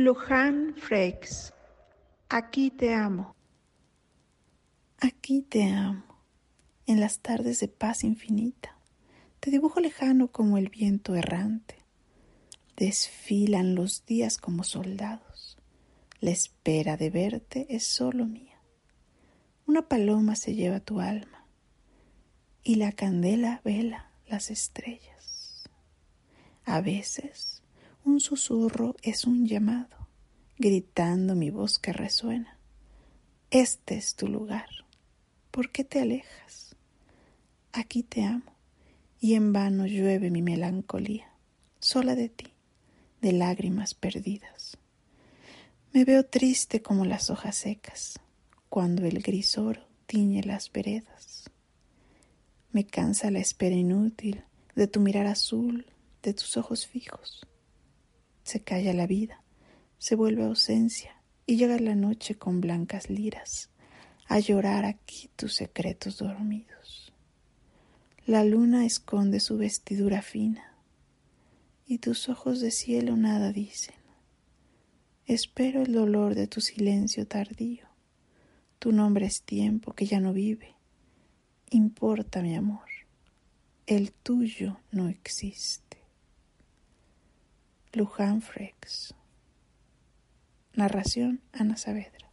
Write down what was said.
Lujan Frakes, aquí te amo. Aquí te amo. En las tardes de paz infinita. Te dibujo lejano como el viento errante. Desfilan los días como soldados. La espera de verte es solo mía. Una paloma se lleva tu alma y la candela vela las estrellas. A veces un susurro es un llamado, gritando mi voz que resuena. Este es tu lugar. ¿Por qué te alejas? Aquí te amo y en vano llueve mi melancolía, sola de ti, de lágrimas perdidas. Me veo triste como las hojas secas, cuando el gris oro tiñe las veredas. Me cansa la espera inútil de tu mirar azul, de tus ojos fijos. Se calla la vida, se vuelve ausencia y llega la noche con blancas liras a llorar aquí tus secretos dormidos. La luna esconde su vestidura fina y tus ojos de cielo nada dicen. Espero el dolor de tu silencio tardío. Tu nombre es tiempo que ya no vive. Importa mi amor, el tuyo no existe. Luján Frex. Narración Ana Saavedra.